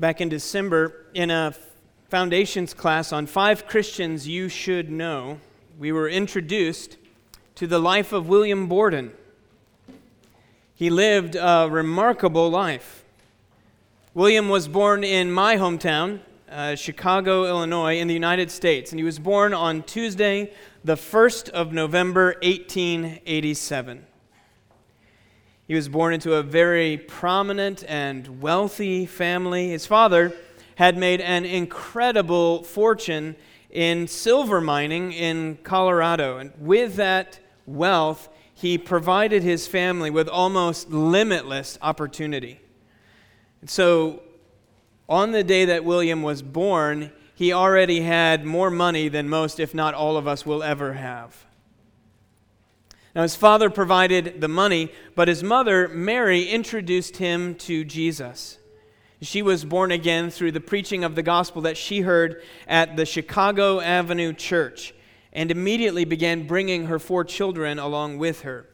back in December in a foundations class on five Christians you should know. We were introduced to the life of William Borden. He lived a remarkable life. William was born in my hometown, uh, Chicago, Illinois, in the United States, and he was born on Tuesday, the 1st of November, 1887. He was born into a very prominent and wealthy family. His father had made an incredible fortune in silver mining in Colorado. And with that wealth, he provided his family with almost limitless opportunity. And so, on the day that William was born, he already had more money than most, if not all of us, will ever have. Now, his father provided the money, but his mother, Mary, introduced him to Jesus. She was born again through the preaching of the gospel that she heard at the Chicago Avenue Church and immediately began bringing her four children along with her.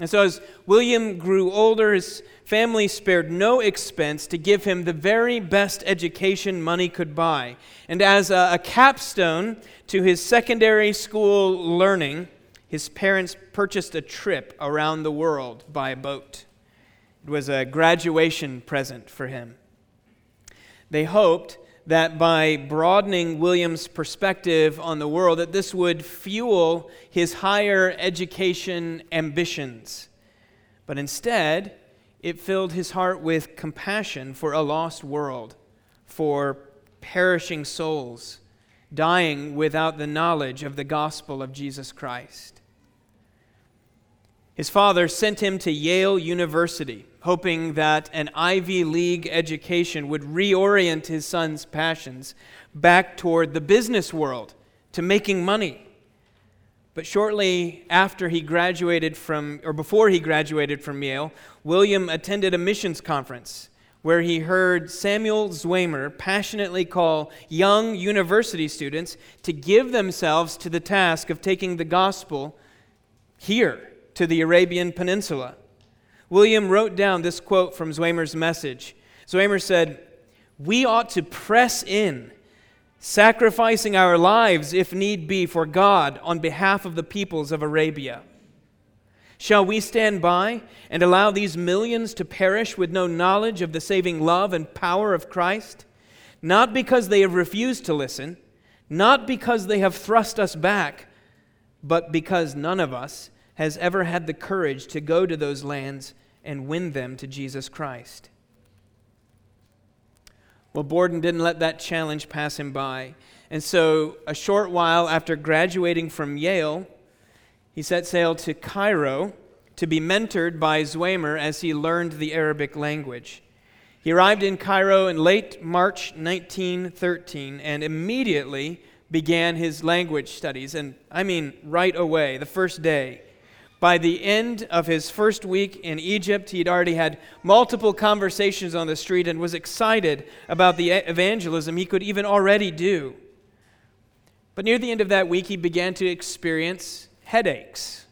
And so, as William grew older, his family spared no expense to give him the very best education money could buy. And as a, capstone to his secondary school learning, his parents purchased a trip around the world by boat. It was a graduation present for him. They hoped that by broadening William's perspective on the world that this would fuel his higher education ambitions. But instead, it filled his heart with compassion for a lost world, for perishing souls, dying without the knowledge of the gospel of Jesus Christ. His father sent him to Yale University, hoping that an Ivy League education would reorient his son's passions back toward the business world, to making money. But shortly after he graduated from, or before he graduated from Yale, William attended a missions conference where he heard Samuel Zwemer passionately call young university students to give themselves to the task of taking the gospel here to the Arabian Peninsula. William wrote down this quote from Zwemer's message. Zwemer said, We ought to press in, sacrificing our lives, if need be, for God on behalf of the peoples of Arabia. Shall we stand by and allow these millions to perish with no knowledge of the saving love and power of Christ? Not because they have refused to listen, not because they have thrust us back, but because none of us has ever had the courage to go to those lands and win them to Jesus Christ. Well, Borden didn't let that challenge pass him by. And so, a short while after graduating from Yale, he set sail to Cairo to be mentored by Zwemer as he learned the Arabic language. He arrived in Cairo in late March 1913 and immediately began his language studies. And I mean, right away, the first day. By the end of his first week in Egypt, he'd already had multiple conversations on the street and was excited about the evangelism he could even already do. But near the end of that week, he began to experience headaches.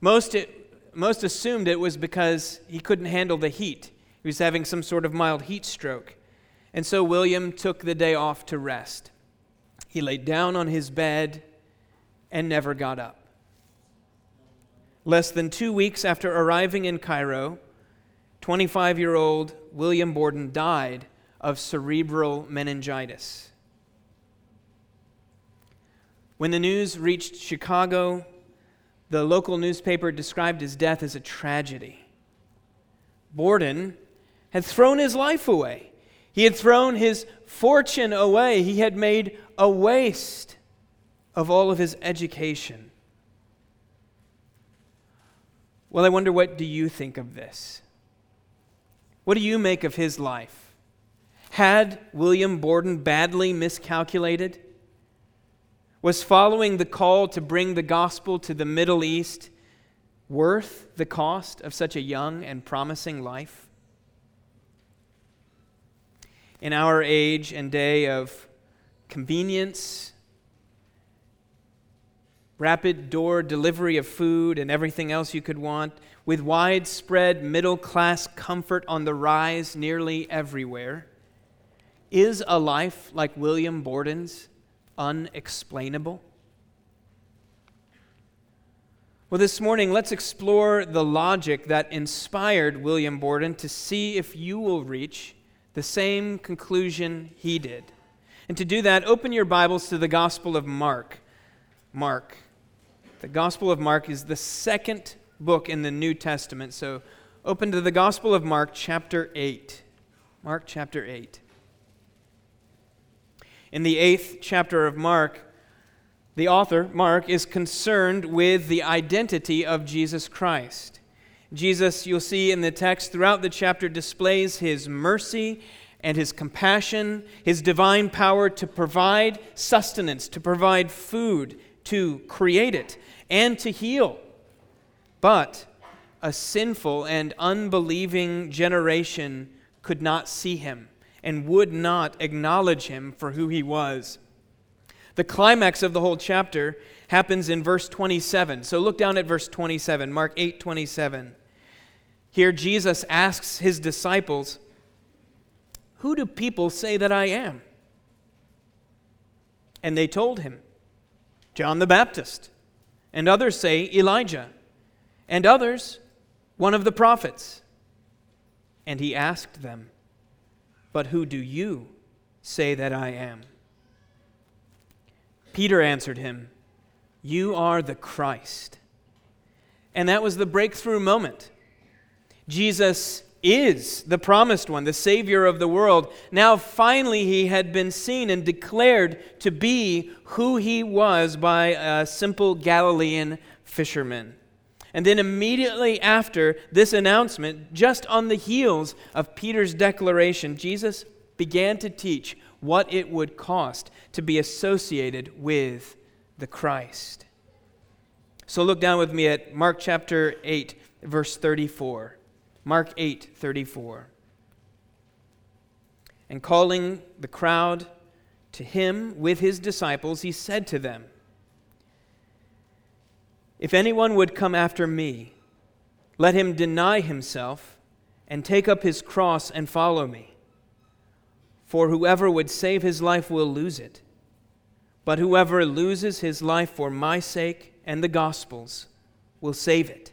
Most, it, most assumed it was because he couldn't handle the heat. He was having some sort of mild heat stroke. And so William took the day off to rest. He laid down on his bed and never got up. Less than two weeks after arriving in Cairo, 25 year old William Borden died of cerebral meningitis. When the news reached Chicago, the local newspaper described his death as a tragedy. Borden had thrown his life away. He had thrown his fortune away. He had made a waste of all of his education. Well, I wonder what do you think of this? What do you make of his life? Had William Borden badly miscalculated? Was following the call to bring the gospel to the Middle East worth the cost of such a young and promising life? In our age and day of convenience rapid door delivery of food and everything else you could want, with widespread middle class comfort on the rise nearly everywhere. Is a life like William Borden's unexplainable? Well, this morning, let's explore the logic that inspired William Borden to see if you will reach the same conclusion he did. And to do that, open your Bibles to the Gospel of Mark. Mark. The Gospel of Mark is the second book in the New Testament. So open to the Gospel of Mark, chapter 8. Mark, chapter 8. In the eighth chapter of Mark, the author, Mark, is concerned with the identity of Jesus Christ. Jesus, you'll see in the text throughout the chapter, displays his mercy and his compassion, his divine power to provide sustenance, to provide food, to create it, and to heal. But a sinful and unbelieving generation could not see him and would not acknowledge him for who he was. The climax of the whole chapter happens in verse 27. So look down at verse 27, Mark 8 27. Here, Jesus asks his disciples, Who do people say that I am? And they told him, John the Baptist, and others say Elijah, and others, one of the prophets. And he asked them, But who do you say that I am? Peter answered him, You are the Christ. And that was the breakthrough moment. Jesus is the promised one, the Savior of the world. Now, finally, he had been seen and declared to be who he was by a simple Galilean fisherman. And then, immediately after this announcement, just on the heels of Peter's declaration, Jesus began to teach what it would cost to be associated with the Christ. So look down with me at Mark chapter 8, verse 34. Mark 8, 34. And calling the crowd to him with his disciples, he said to them, If anyone would come after me, let him deny himself and take up his cross and follow me. For whoever would save his life will lose it. But whoever loses his life for my sake and the gospel's will save it.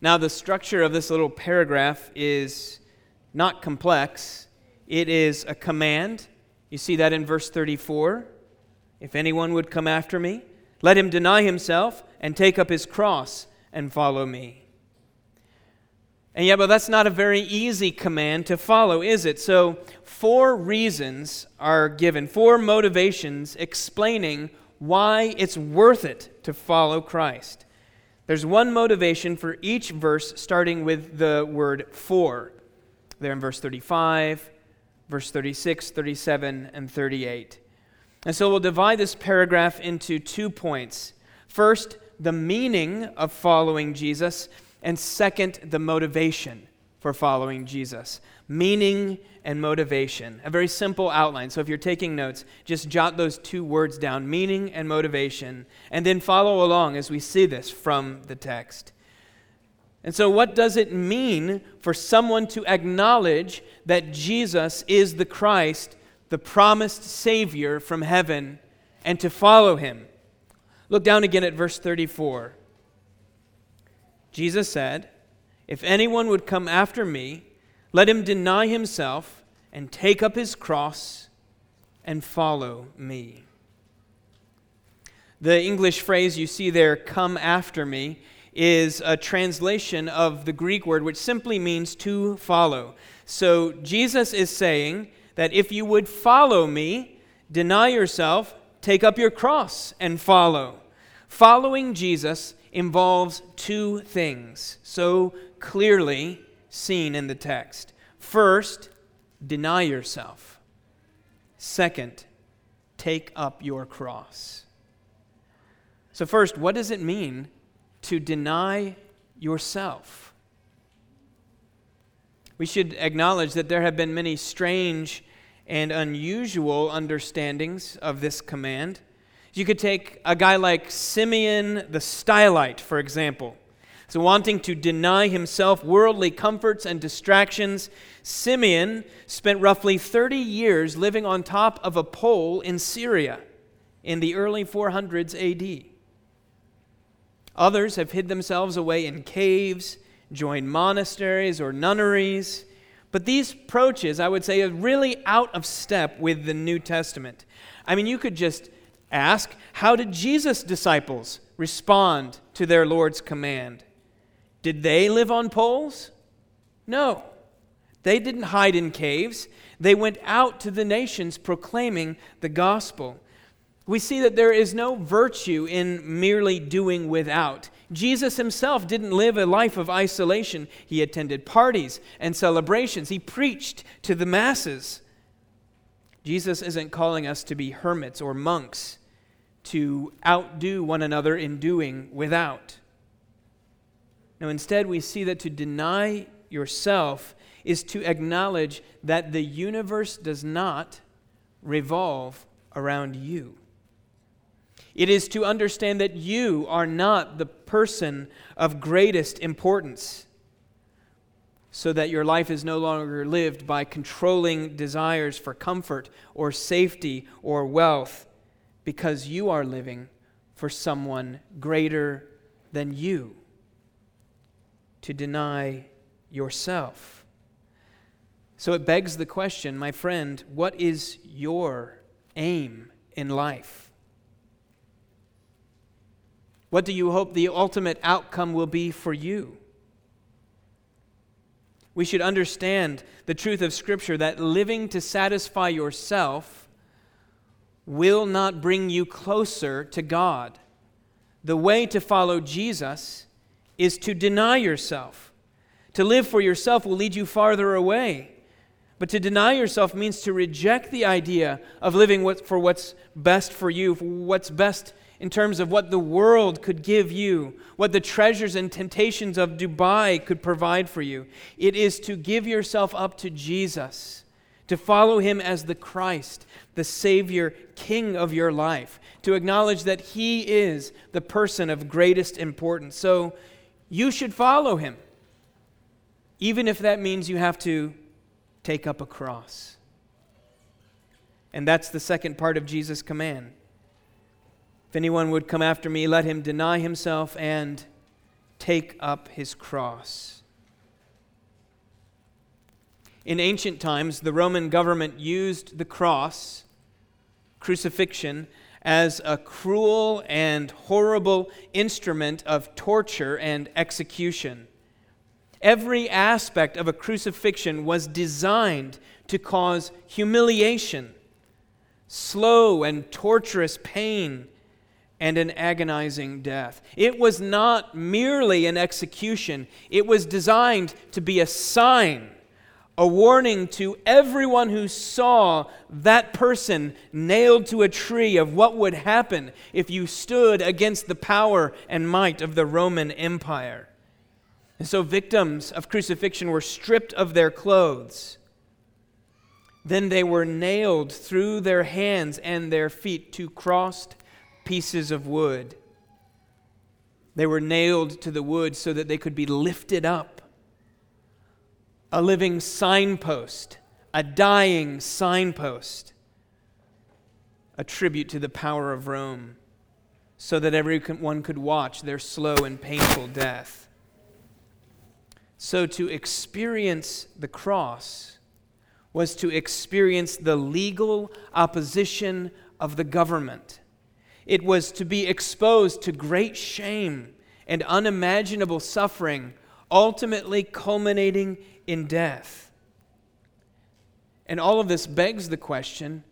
Now, the structure of this little paragraph is not complex, it is a command. You see that in verse 34. If anyone would come after me, let him deny himself and take up his cross and follow me. And yeah, but that's not a very easy command to follow, is it? So, four reasons are given, four motivations explaining why it's worth it to follow Christ. There's one motivation for each verse, starting with the word for. There in verse 35, verse 36, 37, and 38. And so we'll divide this paragraph into two points. First, the meaning of following Jesus and second, the motivation for following Jesus. Meaning and motivation. A very simple outline. So if you're taking notes, just jot those two words down meaning and motivation, and then follow along as we see this from the text. And so, what does it mean for someone to acknowledge that Jesus is the Christ, the promised Savior from heaven, and to follow him? Look down again at verse 34. Jesus said, If anyone would come after me, let him deny himself and take up his cross and follow me. The English phrase you see there, come after me, is a translation of the Greek word which simply means to follow. So Jesus is saying that if you would follow me, deny yourself, take up your cross, and follow. Following Jesus involves two things so clearly seen in the text. First, deny yourself. Second, take up your cross. So, first, what does it mean to deny yourself? We should acknowledge that there have been many strange and unusual understandings of this command. You could take a guy like Simeon the Stylite, for example. So, wanting to deny himself worldly comforts and distractions, Simeon spent roughly 30 years living on top of a pole in Syria in the early 400s AD. Others have hid themselves away in caves, joined monasteries or nunneries. But these approaches, I would say, are really out of step with the New Testament. I mean, you could just ask how did Jesus' disciples respond to their Lord's command? Did they live on poles? No. They didn't hide in caves. They went out to the nations proclaiming the gospel. We see that there is no virtue in merely doing without. Jesus himself didn't live a life of isolation. He attended parties and celebrations, he preached to the masses. Jesus isn't calling us to be hermits or monks, to outdo one another in doing without. No, instead, we see that to deny yourself is to acknowledge that the universe does not revolve around you. It is to understand that you are not the person of greatest importance, so that your life is no longer lived by controlling desires for comfort or safety or wealth, because you are living for someone greater than you to deny yourself. So it begs the question, my friend, what is your aim in life? What do you hope the ultimate outcome will be for you? We should understand the truth of Scripture that living to satisfy yourself will not bring you closer to God. The way to follow Jesus is to deny yourself. To live for yourself will lead you farther away. But to deny yourself means to reject the idea of living for what's best for you, for what's best in terms of what the world could give you, what the treasures and temptations of Dubai could provide for you. It is to give yourself up to Jesus, to follow him as the Christ, the Savior, King of your life, to acknowledge that he is the person of greatest importance. So you should follow him, even if that means you have to take up a cross. And that's the second part of Jesus' command. If anyone would come after me, let him deny himself and take up his cross. In ancient times, the Roman government used the cross, crucifixion, as a cruel and horrible instrument of torture and execution. Every aspect of a crucifixion was designed to cause humiliation, slow and torturous pain, and an agonizing death. It was not merely an execution, it was designed to be a sign a warning to everyone who saw that person nailed to a tree of what would happen if you stood against the power and might of the Roman Empire. And so victims of crucifixion were stripped of their clothes. Then they were nailed through their hands and their feet to crossed pieces of wood. They were nailed to the wood so that they could be lifted up a living signpost, a dying signpost, a tribute to the power of Rome, so that everyone could watch their slow and painful death. So, to experience the cross was to experience the legal opposition of the government. It was to be exposed to great shame and unimaginable suffering, ultimately culminating in death. And all of this begs the question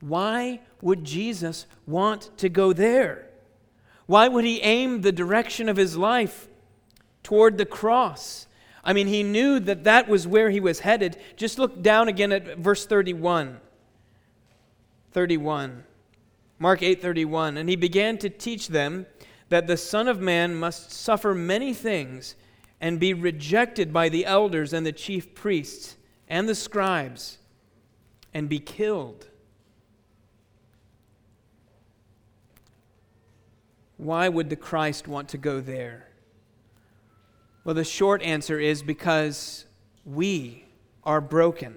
why would Jesus want to go there? Why would he aim the direction of his life toward the cross? I mean, he knew that that was where he was headed. Just look down again at verse 31. 31. Mark 8:31 and he began to teach them that the son of man must suffer many things and be rejected by the elders and the chief priests and the scribes and be killed. Why would the Christ want to go there? Well, the short answer is because we are broken.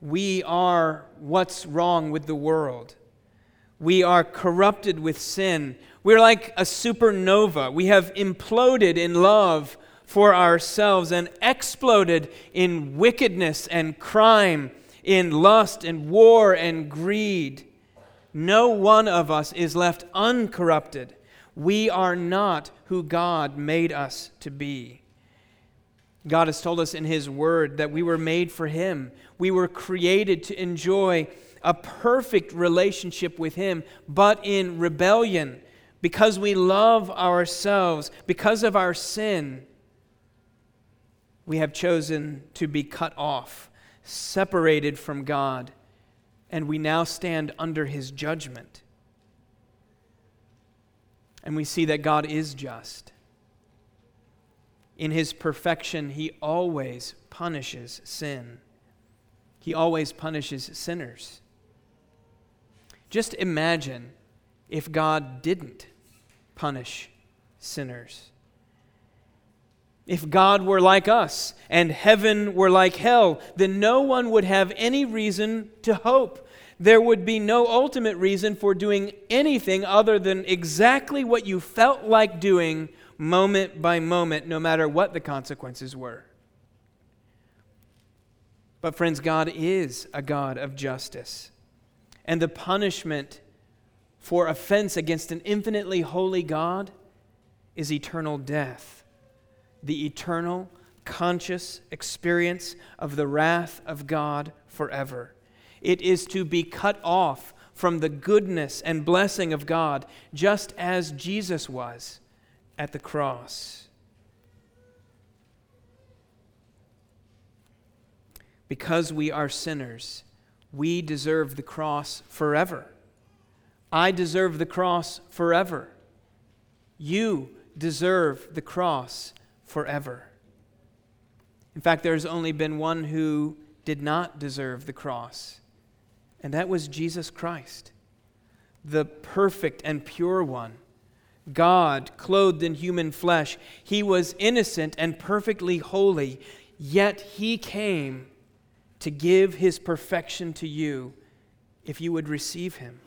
We are what's wrong with the world. We are corrupted with sin. We're like a supernova. We have imploded in love for ourselves and exploded in wickedness and crime, in lust and war and greed. No one of us is left uncorrupted. We are not who God made us to be. God has told us in His Word that we were made for Him. We were created to enjoy a perfect relationship with Him, but in rebellion, because we love ourselves, because of our sin, we have chosen to be cut off, separated from God, and we now stand under His judgment. And we see that God is just. In His perfection, He always punishes sin. He always punishes sinners. Just imagine if God didn't punish sinners. If God were like us and heaven were like hell, then no one would have any reason to hope. There would be no ultimate reason for doing anything other than exactly what you felt like doing moment by moment, no matter what the consequences were. But, friends, God is a God of justice and the punishment for offense against an infinitely holy God is eternal death. The eternal, conscious experience of the wrath of God forever. It is to be cut off from the goodness and blessing of God, just as Jesus was at the cross. Because we are sinners, we deserve the cross forever. I deserve the cross forever. You deserve the cross forever. In fact, there's only been one who did not deserve the cross, and that was Jesus Christ, the perfect and pure one. God, clothed in human flesh, he was innocent and perfectly holy, yet he came to give his perfection to you if you would receive him,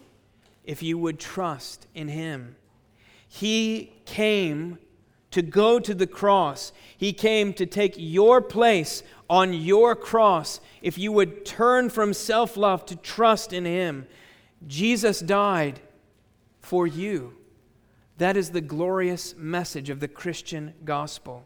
if you would trust in him. He came to go to the cross. He came to take your place on your cross if you would turn from self love to trust in Him. Jesus died for you. That is the glorious message of the Christian gospel.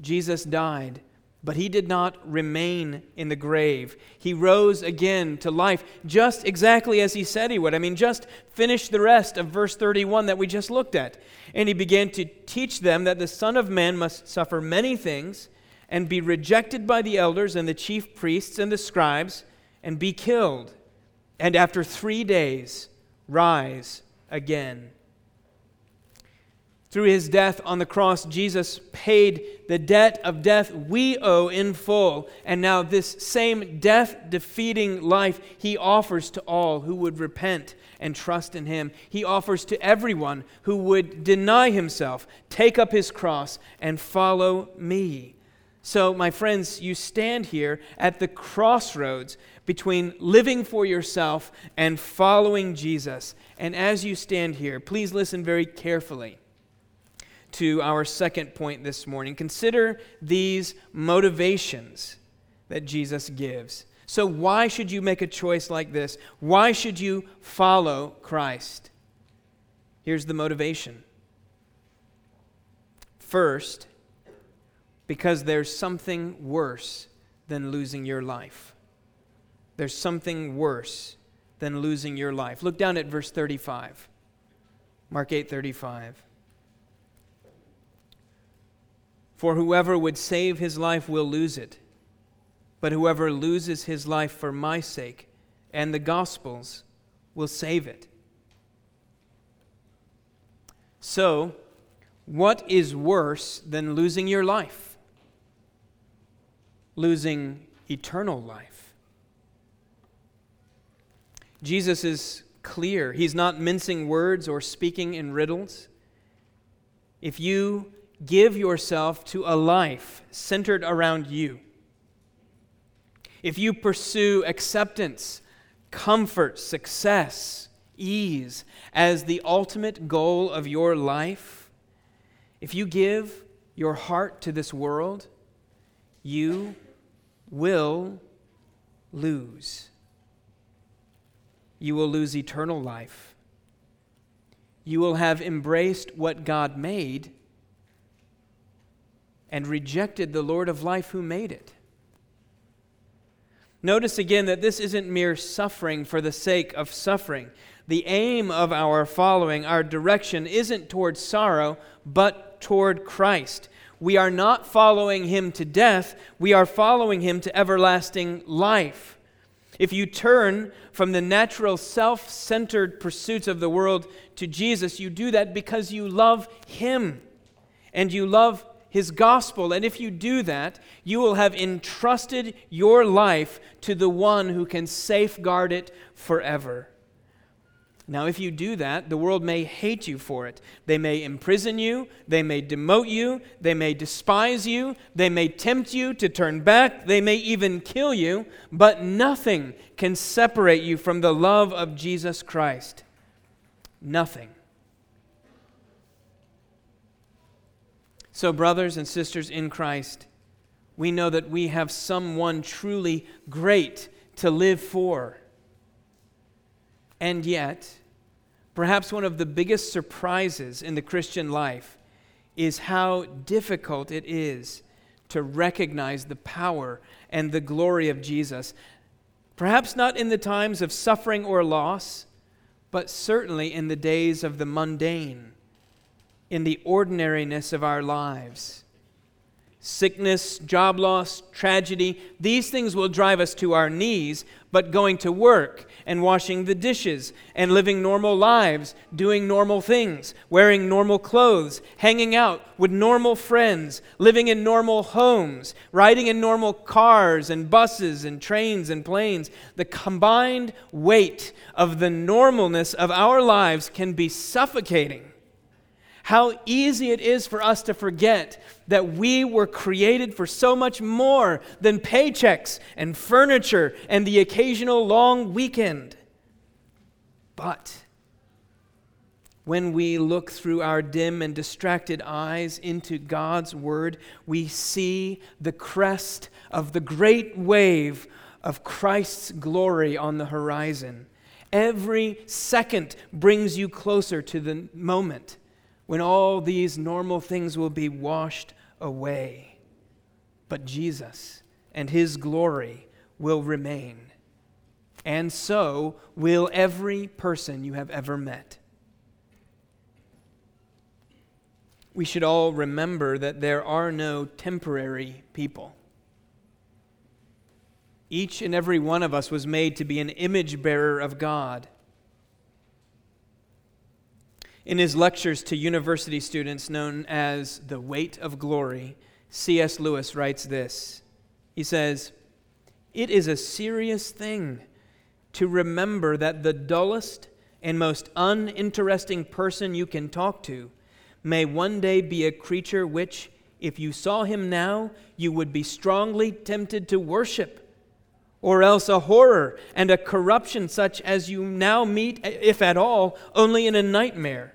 Jesus died but he did not remain in the grave. He rose again to life, just exactly as he said he would. I mean, just finish the rest of verse 31 that we just looked at. And he began to teach them that the Son of Man must suffer many things and be rejected by the elders and the chief priests and the scribes and be killed, and after three days rise again. Through his death on the cross, Jesus paid the debt of death we owe in full. And now, this same death defeating life he offers to all who would repent and trust in him. He offers to everyone who would deny himself, take up his cross, and follow me. So, my friends, you stand here at the crossroads between living for yourself and following Jesus. And as you stand here, please listen very carefully to our second point this morning. Consider these motivations that Jesus gives. So, why should you make a choice like this? Why should you follow Christ? Here's the motivation. First, because there's something worse than losing your life. There's something worse than losing your life. Look down at verse 35. Mark 8:35. For whoever would save his life will lose it, but whoever loses his life for my sake and the gospel's will save it. So, what is worse than losing your life? Losing eternal life. Jesus is clear. He's not mincing words or speaking in riddles. If you give yourself to a life centered around you, if you pursue acceptance, comfort, success, ease as the ultimate goal of your life, if you give your heart to this world, you will lose you will lose eternal life. You will have embraced what God made and rejected the Lord of life who made it. Notice again that this isn't mere suffering for the sake of suffering. The aim of our following, our direction, isn't toward sorrow, but toward Christ. We are not following him to death, we are following him to everlasting life. If you turn from the natural self centered pursuits of the world to Jesus, you do that because you love Him and you love His gospel. And if you do that, you will have entrusted your life to the one who can safeguard it forever. Now, if you do that, the world may hate you for it. They may imprison you, they may demote you, they may despise you, they may tempt you to turn back, they may even kill you, but nothing can separate you from the love of Jesus Christ. Nothing. So, brothers and sisters in Christ, we know that we have someone truly great to live for. And yet, perhaps one of the biggest surprises in the Christian life is how difficult it is to recognize the power and the glory of Jesus. Perhaps not in the times of suffering or loss, but certainly in the days of the mundane, in the ordinariness of our lives. Sickness, job loss, tragedy, these things will drive us to our knees, but going to work and washing the dishes and living normal lives, doing normal things, wearing normal clothes, hanging out with normal friends, living in normal homes, riding in normal cars and buses and trains and planes, the combined weight of the normalness of our lives can be suffocating how easy it is for us to forget that we were created for so much more than paychecks and furniture and the occasional long weekend. But when we look through our dim and distracted eyes into God's Word, we see the crest of the great wave of Christ's glory on the horizon. Every second brings you closer to the moment when all these normal things will be washed away. But Jesus and his glory will remain. And so will every person you have ever met. We should all remember that there are no temporary people. Each and every one of us was made to be an image bearer of God. In his lectures to university students, known as The Weight of Glory, C.S. Lewis writes this. He says, It is a serious thing to remember that the dullest and most uninteresting person you can talk to may one day be a creature which, if you saw him now, you would be strongly tempted to worship, or else a horror and a corruption such as you now meet, if at all, only in a nightmare.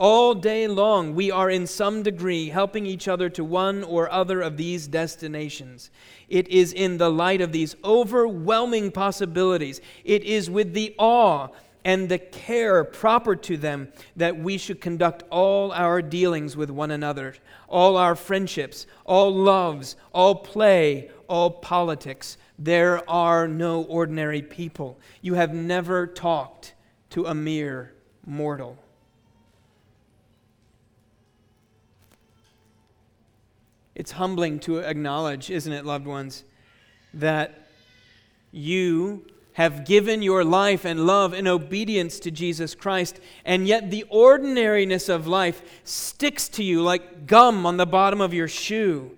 All day long, we are in some degree helping each other to one or other of these destinations. It is in the light of these overwhelming possibilities, it is with the awe and the care proper to them that we should conduct all our dealings with one another, all our friendships, all loves, all play, all politics. There are no ordinary people. You have never talked to a mere mortal. It's humbling to acknowledge, isn't it, loved ones, that you have given your life and love and obedience to Jesus Christ, and yet the ordinariness of life sticks to you like gum on the bottom of your shoe.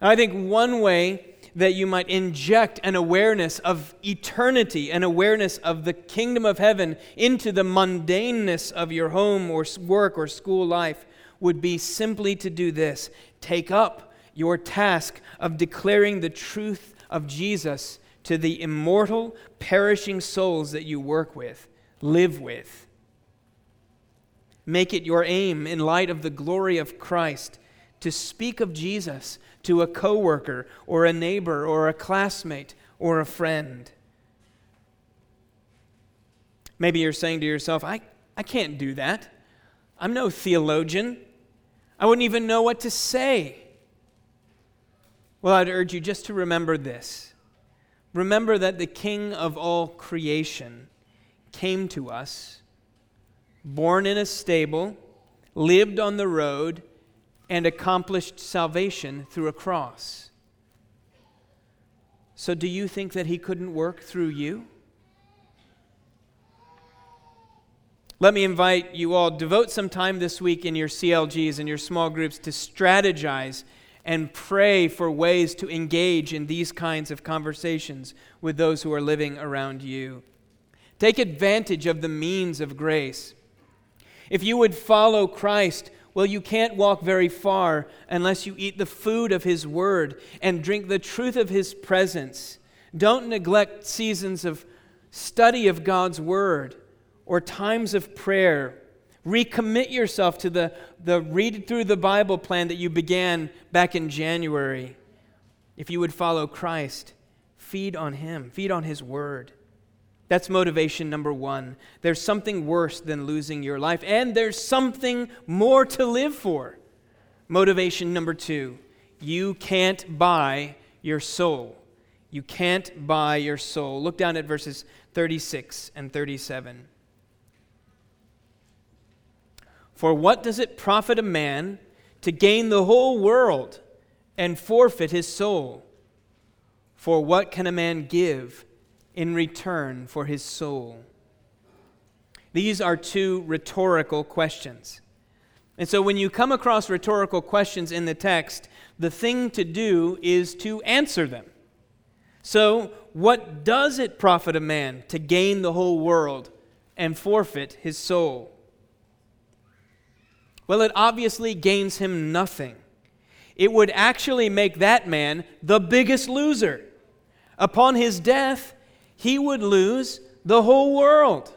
I think one way that you might inject an awareness of eternity, an awareness of the kingdom of heaven into the mundaneness of your home or work or school life would be simply to do this take up your task of declaring the truth of Jesus to the immortal, perishing souls that you work with, live with. Make it your aim in light of the glory of Christ to speak of Jesus to a coworker or a neighbor or a classmate or a friend. Maybe you're saying to yourself, I, I can't do that. I'm no theologian. I wouldn't even know what to say. Well, I'd urge you just to remember this. Remember that the King of all creation came to us, born in a stable, lived on the road, and accomplished salvation through a cross. So, do you think that he couldn't work through you? Let me invite you all devote some time this week in your CLGs and your small groups to strategize and pray for ways to engage in these kinds of conversations with those who are living around you. Take advantage of the means of grace. If you would follow Christ, well, you can't walk very far unless you eat the food of His Word and drink the truth of His presence. Don't neglect seasons of study of God's Word or times of prayer. Recommit yourself to the, the read through the Bible plan that you began back in January. If you would follow Christ, feed on Him, feed on His Word. That's motivation number one. There's something worse than losing your life, and there's something more to live for. Motivation number two you can't buy your soul. You can't buy your soul. Look down at verses 36 and 37. For what does it profit a man to gain the whole world and forfeit his soul? For what can a man give? in return for his soul? These are two rhetorical questions. And so when you come across rhetorical questions in the text, the thing to do is to answer them. So, what does it profit a man to gain the whole world and forfeit his soul? Well, it obviously gains him nothing. It would actually make that man the biggest loser. Upon his death, he would lose the whole world.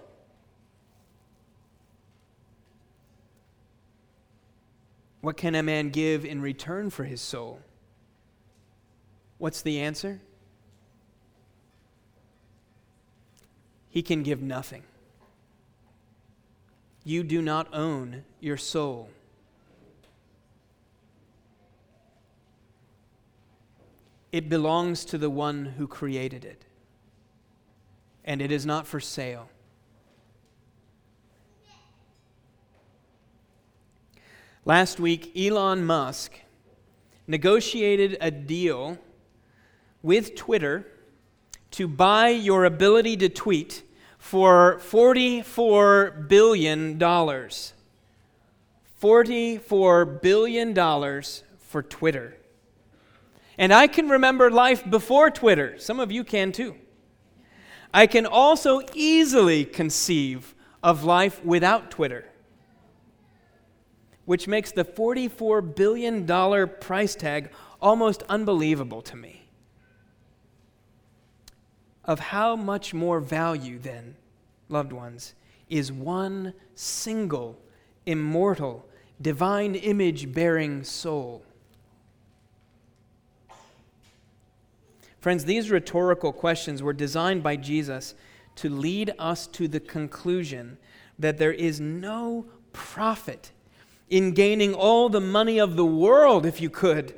What can a man give in return for his soul? What's the answer? He can give nothing. You do not own your soul. It belongs to the one who created it and it is not for sale. Last week, Elon Musk negotiated a deal with Twitter to buy your ability to tweet for $44 billion. $44 billion for Twitter. And I can remember life before Twitter. Some of you can too. I can also easily conceive of life without Twitter, which makes the $44 billion price tag almost unbelievable to me. Of how much more value, then, loved ones, is one single, immortal, divine image bearing soul? Friends, these rhetorical questions were designed by Jesus to lead us to the conclusion that there is no profit in gaining all the money of the world, if you could,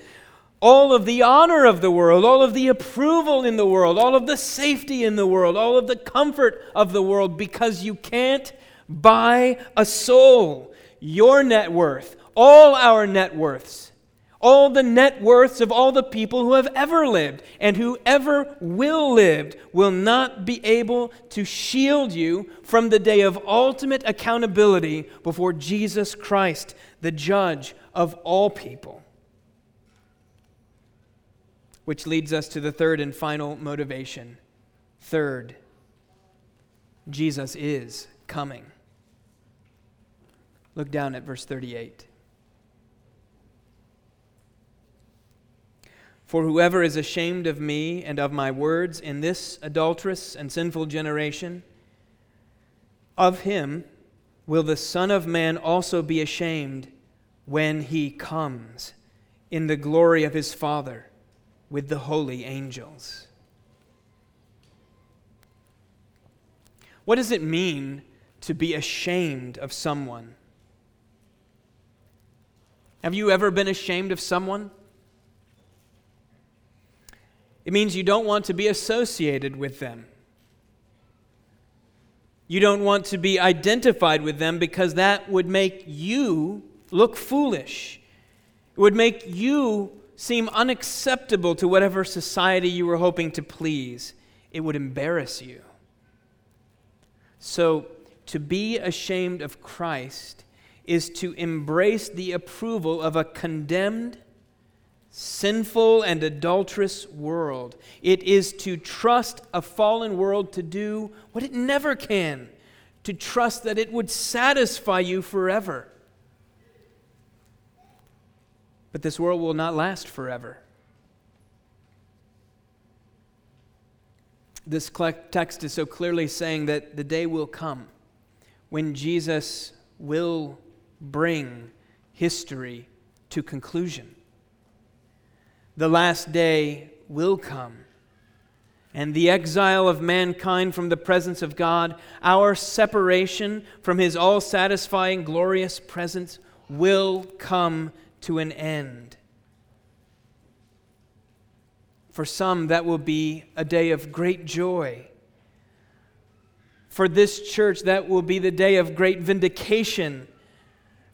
all of the honor of the world, all of the approval in the world, all of the safety in the world, all of the comfort of the world, because you can't buy a soul. Your net worth, all our net worths, all the net worths of all the people who have ever lived and who ever will live will not be able to shield you from the day of ultimate accountability before Jesus Christ, the judge of all people. Which leads us to the third and final motivation. Third, Jesus is coming. Look down at verse 38. For whoever is ashamed of me and of my words in this adulterous and sinful generation, of him will the Son of Man also be ashamed when he comes in the glory of his Father with the holy angels. What does it mean to be ashamed of someone? Have you ever been ashamed of someone? It means you don't want to be associated with them. You don't want to be identified with them because that would make you look foolish. It would make you seem unacceptable to whatever society you were hoping to please. It would embarrass you. So, to be ashamed of Christ is to embrace the approval of a condemned sinful and adulterous world. It is to trust a fallen world to do what it never can, to trust that it would satisfy you forever. But this world will not last forever. This text is so clearly saying that the day will come when Jesus will bring history to conclusion the last day will come. And the exile of mankind from the presence of God, our separation from His all satisfying, glorious presence, will come to an end. For some, that will be a day of great joy. For this church, that will be the day of great vindication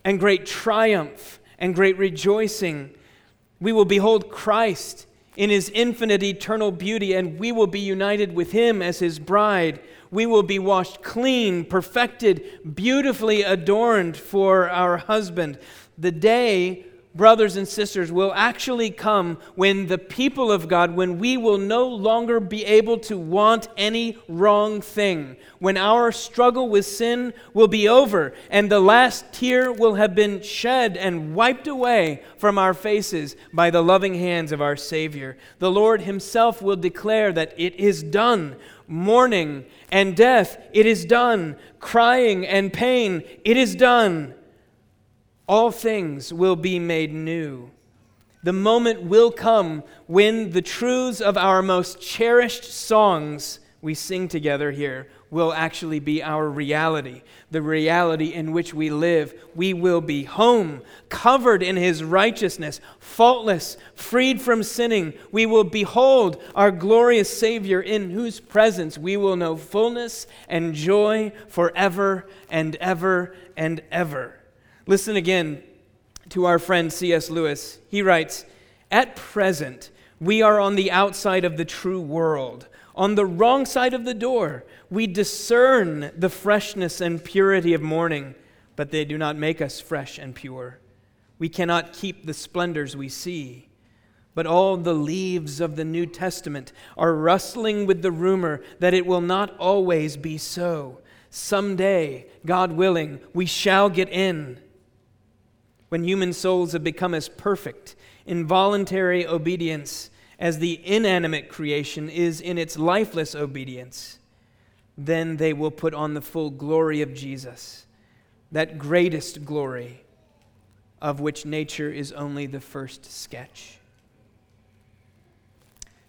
and great triumph and great rejoicing we will behold Christ in his infinite eternal beauty, and we will be united with him as his bride. We will be washed clean, perfected, beautifully adorned for our husband. The day brothers and sisters, will actually come when the people of God, when we will no longer be able to want any wrong thing, when our struggle with sin will be over and the last tear will have been shed and wiped away from our faces by the loving hands of our Savior. The Lord Himself will declare that it is done. Mourning and death, it is done. Crying and pain, it is done all things will be made new. The moment will come when the truths of our most cherished songs we sing together here will actually be our reality, the reality in which we live. We will be home, covered in His righteousness, faultless, freed from sinning. We will behold our glorious Savior, in whose presence we will know fullness and joy forever and ever and ever. Listen again to our friend C.S. Lewis. He writes At present, we are on the outside of the true world. On the wrong side of the door, we discern the freshness and purity of morning, but they do not make us fresh and pure. We cannot keep the splendors we see. But all the leaves of the New Testament are rustling with the rumor that it will not always be so. Someday, God willing, we shall get in when human souls have become as perfect in voluntary obedience as the inanimate creation is in its lifeless obedience, then they will put on the full glory of Jesus, that greatest glory of which nature is only the first sketch.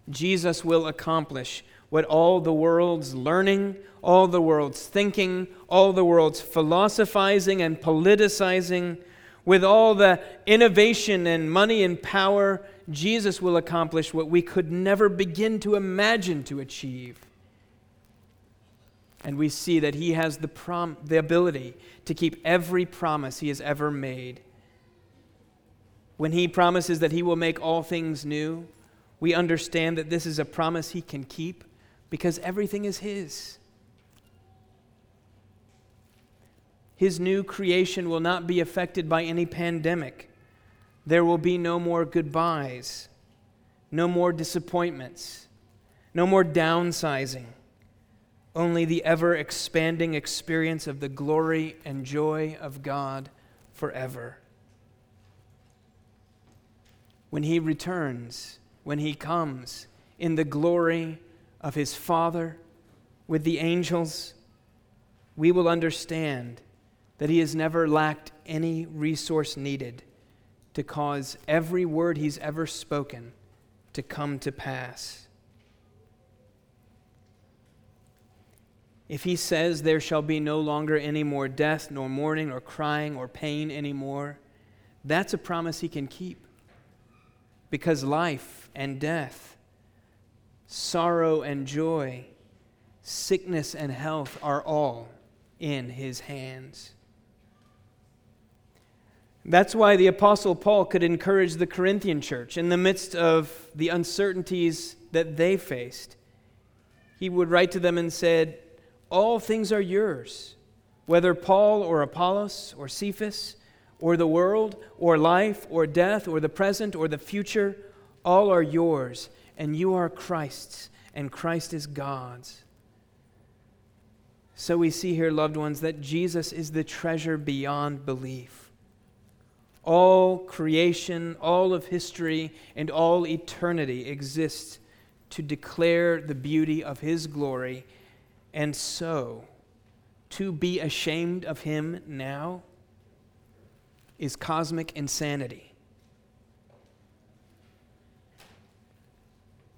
Jesus will accomplish what all the world's learning, all the world's thinking, all the world's philosophizing and politicizing with all the innovation and money and power, Jesus will accomplish what we could never begin to imagine to achieve. And we see that he has the, prom- the ability to keep every promise he has ever made. When he promises that he will make all things new, we understand that this is a promise he can keep because everything is his. His new creation will not be affected by any pandemic. There will be no more goodbyes, no more disappointments, no more downsizing, only the ever expanding experience of the glory and joy of God forever. When He returns, when He comes in the glory of His Father with the angels, we will understand that He has never lacked any resource needed to cause every word He's ever spoken to come to pass. If he says there shall be no longer any more death, nor mourning, or crying, or pain anymore, that's a promise he can keep. Because life and death, sorrow and joy, sickness and health are all in his hands. That's why the Apostle Paul could encourage the Corinthian church in the midst of the uncertainties that they faced. He would write to them and said, all things are yours, whether Paul or Apollos or Cephas or the world or life or death or the present or the future, all are yours, and you are Christ's, and Christ is God's. So we see here, loved ones, that Jesus is the treasure beyond belief. All creation, all of history, and all eternity exists to declare the beauty of His glory and so, to be ashamed of him now is cosmic insanity.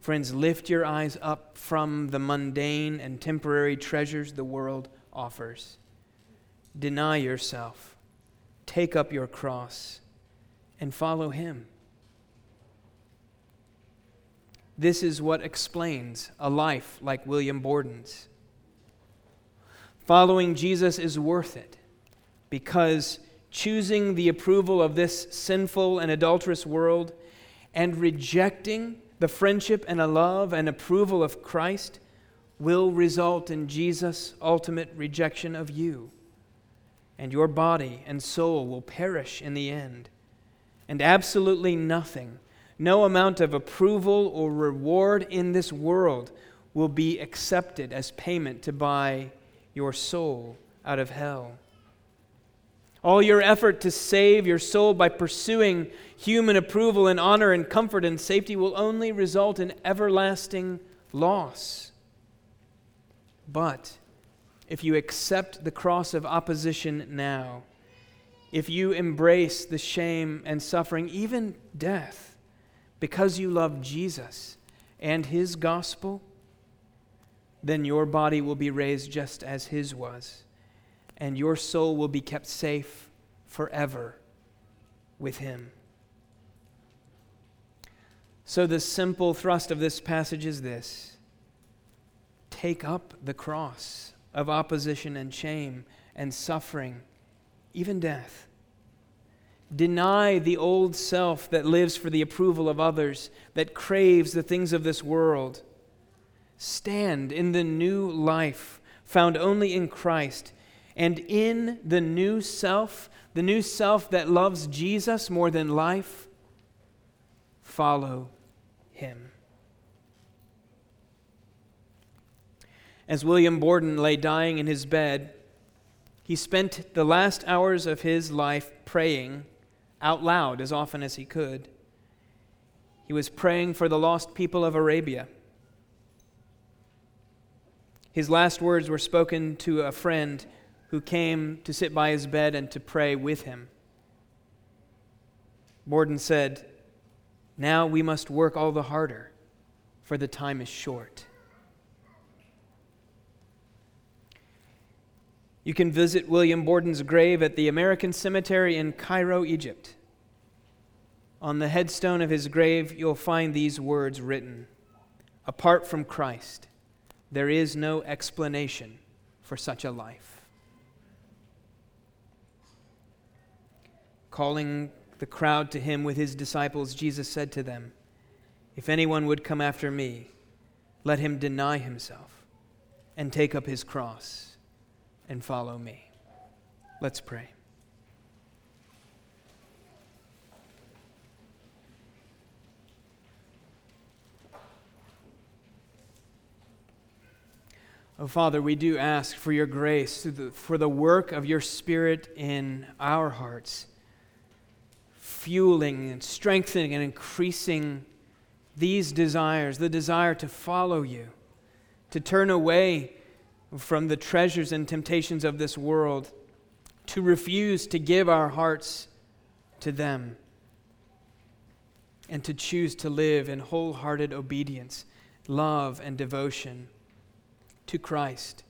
Friends, lift your eyes up from the mundane and temporary treasures the world offers. Deny yourself, take up your cross, and follow him. This is what explains a life like William Borden's. Following Jesus is worth it because choosing the approval of this sinful and adulterous world and rejecting the friendship and a love and approval of Christ will result in Jesus' ultimate rejection of you. And your body and soul will perish in the end. And absolutely nothing, no amount of approval or reward in this world will be accepted as payment to buy your soul out of hell. All your effort to save your soul by pursuing human approval and honor and comfort and safety will only result in everlasting loss. But if you accept the cross of opposition now, if you embrace the shame and suffering, even death, because you love Jesus and his gospel, then your body will be raised just as his was, and your soul will be kept safe forever with him. So, the simple thrust of this passage is this take up the cross of opposition and shame and suffering, even death. Deny the old self that lives for the approval of others, that craves the things of this world stand in the new life found only in Christ and in the new self, the new self that loves Jesus more than life, follow him. As William Borden lay dying in his bed, he spent the last hours of his life praying out loud as often as he could. He was praying for the lost people of Arabia his last words were spoken to a friend who came to sit by his bed and to pray with him. Borden said, Now we must work all the harder, for the time is short. You can visit William Borden's grave at the American Cemetery in Cairo, Egypt. On the headstone of his grave, you'll find these words written Apart from Christ, there is no explanation for such a life. Calling the crowd to him with his disciples, Jesus said to them, If anyone would come after me, let him deny himself and take up his cross and follow me. Let's pray. Oh, Father, we do ask for your grace, for the work of your Spirit in our hearts, fueling and strengthening and increasing these desires the desire to follow you, to turn away from the treasures and temptations of this world, to refuse to give our hearts to them, and to choose to live in wholehearted obedience, love, and devotion to Christ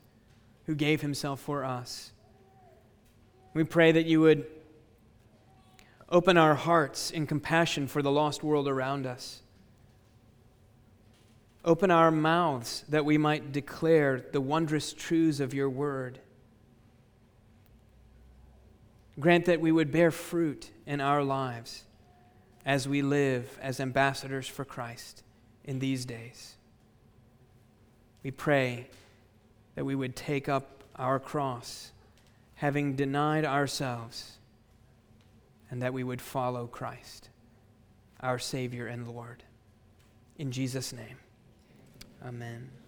who gave himself for us. We pray that you would open our hearts in compassion for the lost world around us. Open our mouths that we might declare the wondrous truths of your word. Grant that we would bear fruit in our lives as we live as ambassadors for Christ in these days. We pray that we would take up our cross, having denied ourselves, and that we would follow Christ, our Savior and Lord. In Jesus' name, amen.